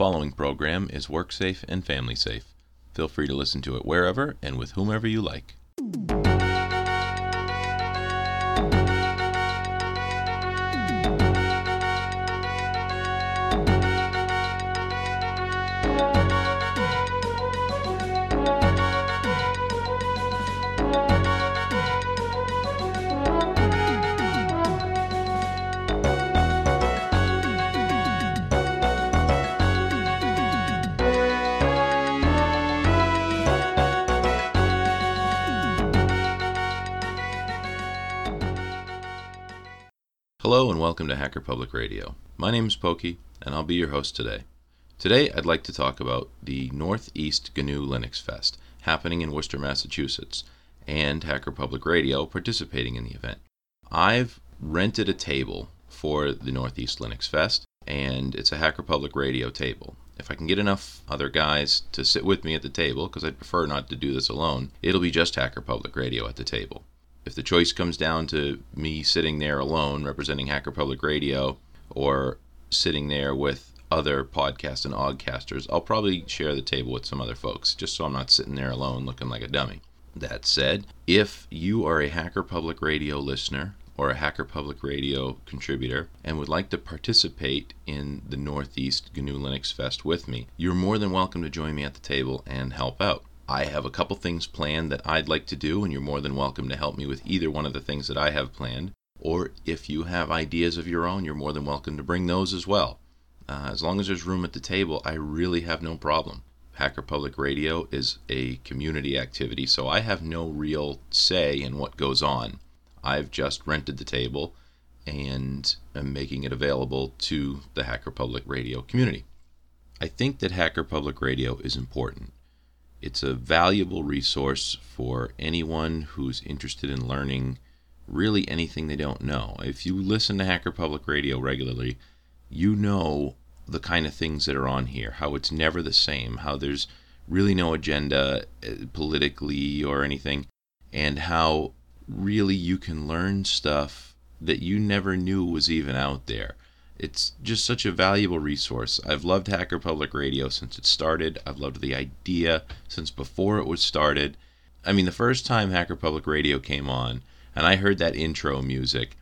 following program is work safe and family safe. Feel free to listen to it wherever and with whomever you like. Hello and welcome to Hacker Public Radio. My name is Pokey and I'll be your host today. Today I'd like to talk about the Northeast GNU Linux Fest happening in Worcester, Massachusetts, and Hacker Public Radio participating in the event. I've rented a table for the Northeast Linux Fest and it's a Hacker Public Radio table. If I can get enough other guys to sit with me at the table, because I'd prefer not to do this alone, it'll be just Hacker Public Radio at the table if the choice comes down to me sitting there alone representing Hacker Public Radio or sitting there with other podcast and oddcasters, I'll probably share the table with some other folks just so I'm not sitting there alone looking like a dummy. That said, if you are a Hacker Public Radio listener or a Hacker Public Radio contributor and would like to participate in the Northeast GNU Linux Fest with me, you're more than welcome to join me at the table and help out. I have a couple things planned that I'd like to do, and you're more than welcome to help me with either one of the things that I have planned. Or if you have ideas of your own, you're more than welcome to bring those as well. Uh, as long as there's room at the table, I really have no problem. Hacker Public Radio is a community activity, so I have no real say in what goes on. I've just rented the table and am making it available to the Hacker Public Radio community. I think that Hacker Public Radio is important. It's a valuable resource for anyone who's interested in learning really anything they don't know. If you listen to Hacker Public Radio regularly, you know the kind of things that are on here, how it's never the same, how there's really no agenda uh, politically or anything, and how really you can learn stuff that you never knew was even out there. It's just such a valuable resource. I've loved Hacker Public Radio since it started. I've loved the idea since before it was started. I mean, the first time Hacker Public Radio came on and I heard that intro music,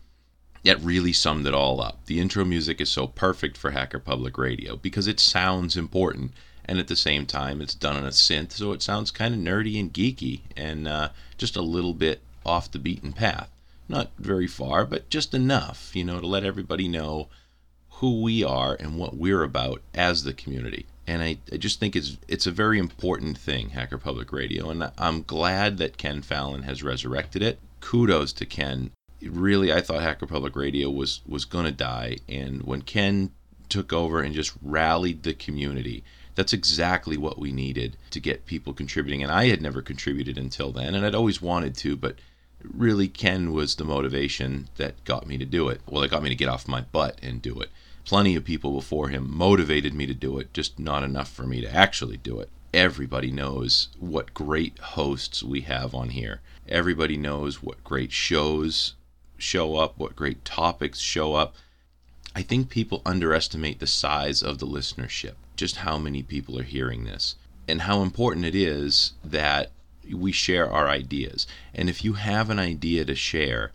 that really summed it all up. The intro music is so perfect for Hacker Public Radio because it sounds important and at the same time it's done on a synth, so it sounds kind of nerdy and geeky and uh, just a little bit off the beaten path. Not very far, but just enough, you know, to let everybody know who we are and what we're about as the community. And I, I just think it's it's a very important thing, Hacker Public Radio, and I'm glad that Ken Fallon has resurrected it. Kudos to Ken. Really, I thought Hacker Public Radio was was gonna die, and when Ken took over and just rallied the community, that's exactly what we needed to get people contributing. And I had never contributed until then, and I'd always wanted to, but really Ken was the motivation that got me to do it. Well, it got me to get off my butt and do it plenty of people before him motivated me to do it, just not enough for me to actually do it. Everybody knows what great hosts we have on here. Everybody knows what great shows show up, what great topics show up. I think people underestimate the size of the listenership, just how many people are hearing this, and how important it is that we share our ideas. And if you have an idea to share,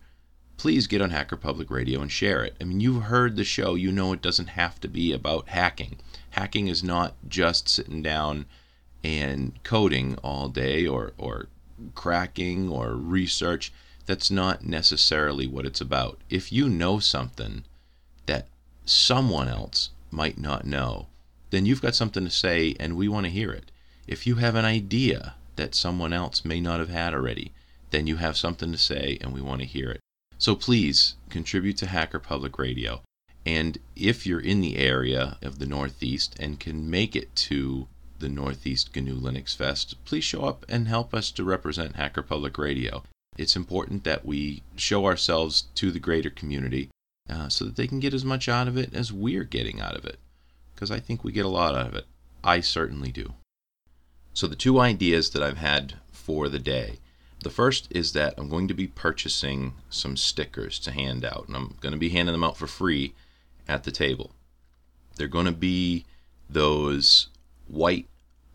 please get on Hacker Public Radio and share it. I mean, you've heard the show, you know it doesn't have to be about hacking. Hacking is not just sitting down and coding all day or, or cracking or research. That's not necessarily what it's about. If you know something that someone else might not know, then you've got something to say and we want to hear it. If you have an idea that someone else may not have had already, then you have something to say and we want to hear it. So please contribute to Hacker Public Radio. And if you're in the area of the Northeast and can make it to the Northeast GNU Linux Fest, please show up and help us to represent Hacker Public Radio. It's important that we show ourselves to the greater community uh, so that they can get as much out of it as we're getting out of it. Because I think we get a lot out of it. I certainly do. So, the two ideas that I've had for the day the first is that I'm going to be purchasing some stickers to hand out, and I'm going to be handing them out for free at the table. They're going to be those white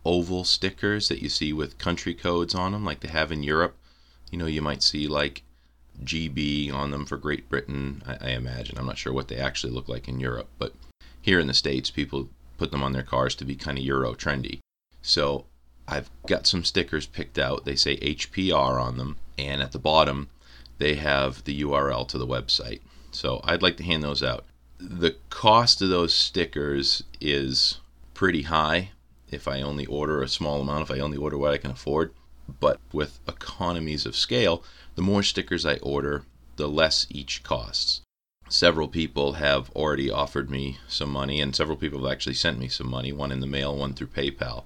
oval stickers that you see with country codes on them, like they have in Europe. You know, you might see like GB on them for Great Britain, I, I imagine. I'm not sure what they actually look like in Europe, but here in the States, people put them on their cars to be kind of Euro trendy. So I've got some stickers picked out. They say HPR on them, and at the bottom, they have the URL to the website. So I'd like to hand those out. The cost of those stickers is pretty high if I only order a small amount, if I only order what I can afford. But with economies of scale, the more stickers I order, the less each costs. Several people have already offered me some money, and several people have actually sent me some money, one in the mail, one through PayPal,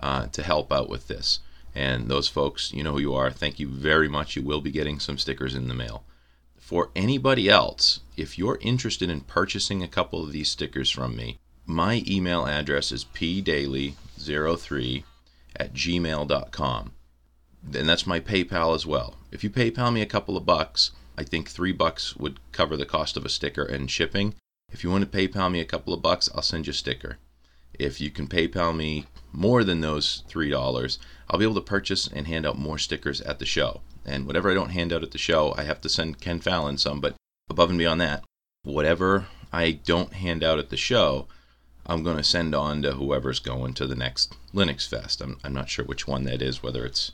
uh, to help out with this. And those folks, you know who you are. Thank you very much. You will be getting some stickers in the mail. For anybody else, if you're interested in purchasing a couple of these stickers from me, my email address is pdaily03 at gmail.com. And that's my PayPal as well. If you PayPal me a couple of bucks, I think three bucks would cover the cost of a sticker and shipping. If you want to PayPal me a couple of bucks, I'll send you a sticker. If you can PayPal me more than those $3, I'll be able to purchase and hand out more stickers at the show. And whatever I don't hand out at the show, I have to send Ken Fallon some. But above and beyond that, whatever I don't hand out at the show, I'm going to send on to whoever's going to the next Linux Fest. I'm, I'm not sure which one that is, whether it's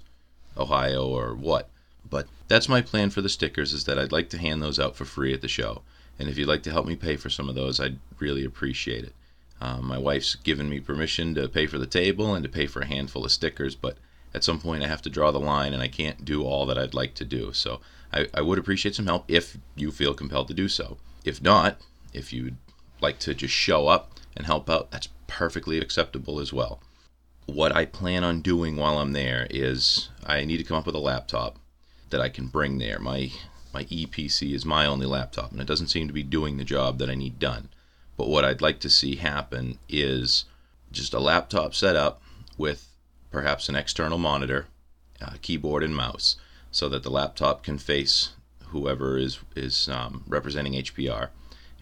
Ohio or what. But that's my plan for the stickers is that I'd like to hand those out for free at the show. And if you'd like to help me pay for some of those, I'd really appreciate it. Um, my wife's given me permission to pay for the table and to pay for a handful of stickers, but at some point I have to draw the line and I can't do all that I'd like to do. So I, I would appreciate some help if you feel compelled to do so. If not, if you'd like to just show up and help out, that's perfectly acceptable as well. What I plan on doing while I'm there is I need to come up with a laptop that I can bring there. My my Eee PC is my only laptop and it doesn't seem to be doing the job that I need done. But what I'd like to see happen is just a laptop set up with perhaps an external monitor, keyboard, and mouse, so that the laptop can face whoever is is um, representing HPR,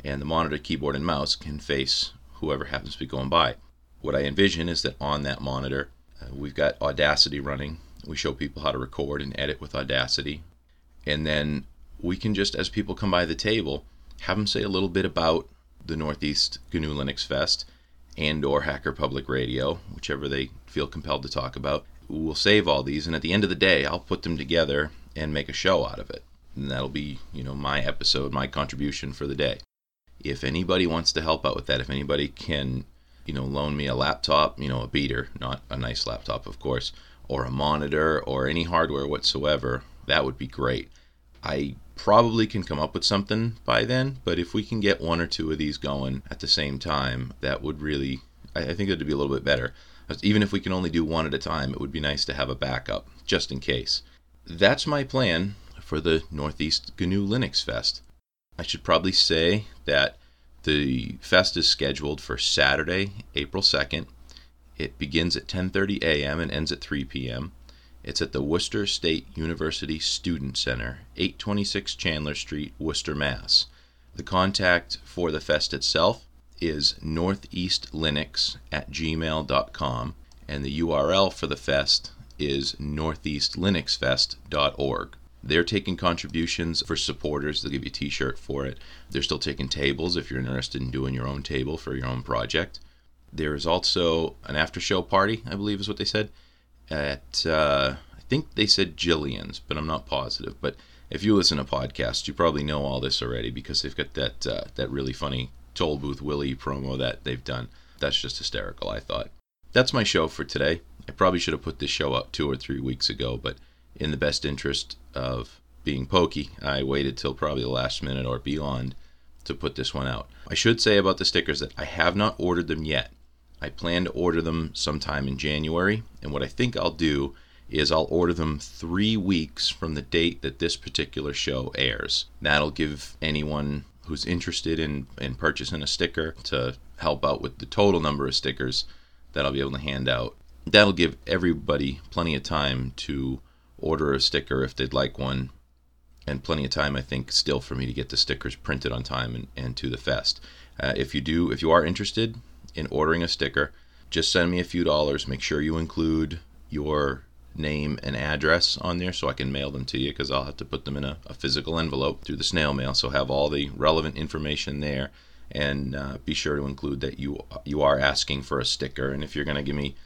and the monitor, keyboard, and mouse can face whoever happens to be going by. What I envision is that on that monitor, uh, we've got Audacity running. We show people how to record and edit with Audacity, and then we can just, as people come by the table, have them say a little bit about the Northeast GNU Linux Fest and or Hacker Public Radio, whichever they feel compelled to talk about. We'll save all these and at the end of the day, I'll put them together and make a show out of it. And that'll be, you know, my episode, my contribution for the day. If anybody wants to help out with that, if anybody can, you know, loan me a laptop, you know, a beater, not a nice laptop, of course, or a monitor or any hardware whatsoever, that would be great. I probably can come up with something by then, but if we can get one or two of these going at the same time, that would really, I think it'd be a little bit better. Even if we can only do one at a time, it would be nice to have a backup just in case. That's my plan for the Northeast GNU Linux Fest. I should probably say that the fest is scheduled for Saturday, April 2nd. It begins at 10:30 a.m. and ends at 3 p.m. It's at the Worcester State University Student Center, 826 Chandler Street, Worcester, Mass. The contact for the fest itself is northeastlinux at gmail.com, and the URL for the fest is northeastlinuxfest.org. They're taking contributions for supporters. They'll give you a t shirt for it. They're still taking tables if you're interested in doing your own table for your own project. There is also an after show party, I believe is what they said at uh, I think they said Jillian's, but I'm not positive. But if you listen to podcasts, you probably know all this already because they've got that uh, that really funny Toll Booth Willie promo that they've done. That's just hysterical. I thought. That's my show for today. I probably should have put this show up two or three weeks ago, but in the best interest of being pokey, I waited till probably the last minute or beyond to put this one out. I should say about the stickers that I have not ordered them yet. I plan to order them sometime in January, and what I think I'll do is I'll order them three weeks from the date that this particular show airs. That'll give anyone who's interested in, in purchasing a sticker to help out with the total number of stickers that I'll be able to hand out. That'll give everybody plenty of time to order a sticker if they'd like one, and plenty of time, I think, still for me to get the stickers printed on time and, and to the fest. Uh, if you do, if you are interested, in ordering a sticker, just send me a few dollars. Make sure you include your name and address on there so I can mail them to you because I'll have to put them in a, a, physical envelope through the snail mail. So have all the relevant information there, and uh, be sure to include that you you are asking for a sticker. And if you're going to give me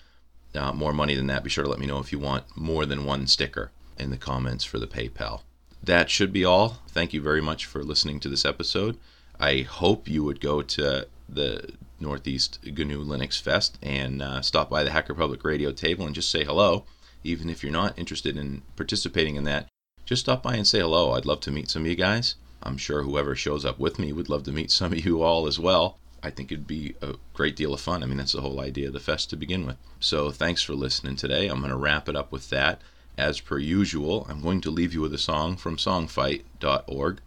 uh, more money than that, be sure to let me know if you want more than one sticker in the comments for the PayPal. That should be all. Thank you very much for listening to this episode. I hope you would go to the Northeast GNU Linux Fest and uh, stop by the Hacker Public Radio table and just say hello. Even if you're not interested in participating in that, just stop by and say hello. I'd love to meet some of you guys. I'm sure whoever shows up with me would love to meet some of you all as well. I think it'd be a great deal of fun. I mean, that's the whole idea of the fest to begin with. So, thanks for listening today. I'm going to wrap it up with that. As per usual, I'm going to leave you with a song from songfight.org.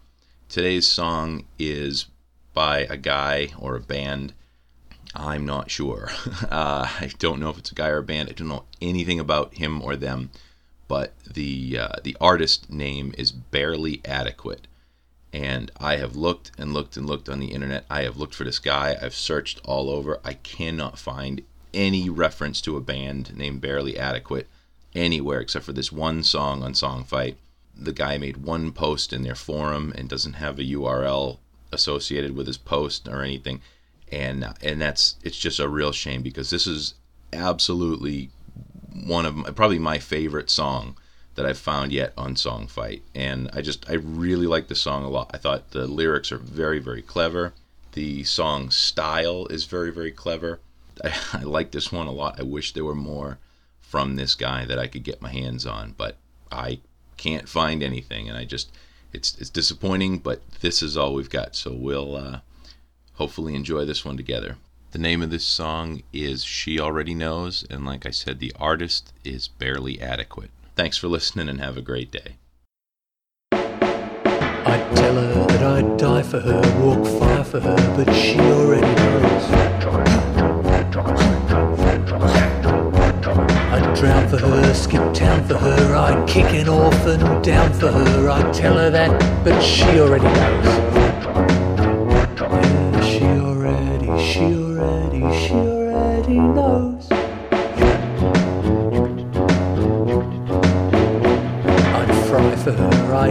Today's song is by a guy or a band. I'm not sure. Uh, I don't know if it's a guy or a band. I don't know anything about him or them. But the uh, the artist name is Barely Adequate, and I have looked and looked and looked on the internet. I have looked for this guy. I've searched all over. I cannot find any reference to a band named Barely Adequate anywhere except for this one song on Songfight. The guy made one post in their forum and doesn't have a URL associated with his post or anything. And and that's it's just a real shame because this is absolutely one of my, probably my favorite song that I've found yet on Song Fight, And I just, I really like the song a lot. I thought the lyrics are very, very clever. The song style is very, very clever. I, I like this one a lot. I wish there were more from this guy that I could get my hands on, but I can't find anything. And I just, it's, it's disappointing, but this is all we've got. So we'll uh, hopefully enjoy this one together. The name of this song is She Already Knows, and like I said, the artist is Barely Adequate. Thanks for listening and have a great day. I'd tell her that I'd die for her, walk fire for her, but she already knows. I'd drown for her, skip town for her, I'd kick an orphan down for her. I'd tell her that, but she already knows.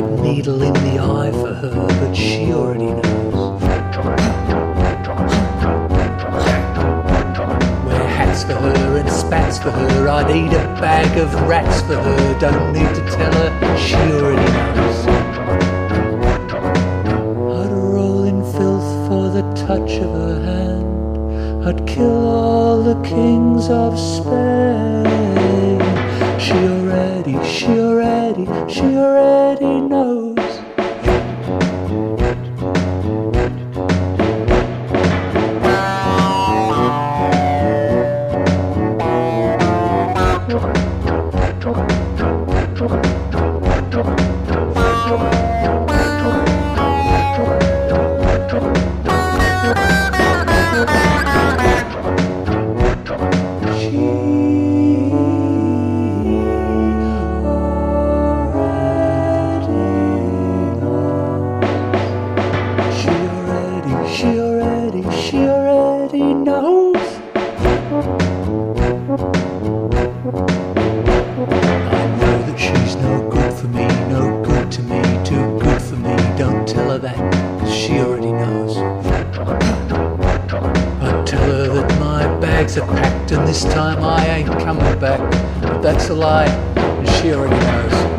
Needle in the eye for her, but she already knows. Wear hats for her and spats for her, I'd eat a bag of rats for her, don't need to tell her, she already knows. I'd roll in filth for the touch of her hand, I'd kill all the kings of Spain. She already, she already, she already bags are packed, and this time I ain't coming back. But that's a lie, and she already knows.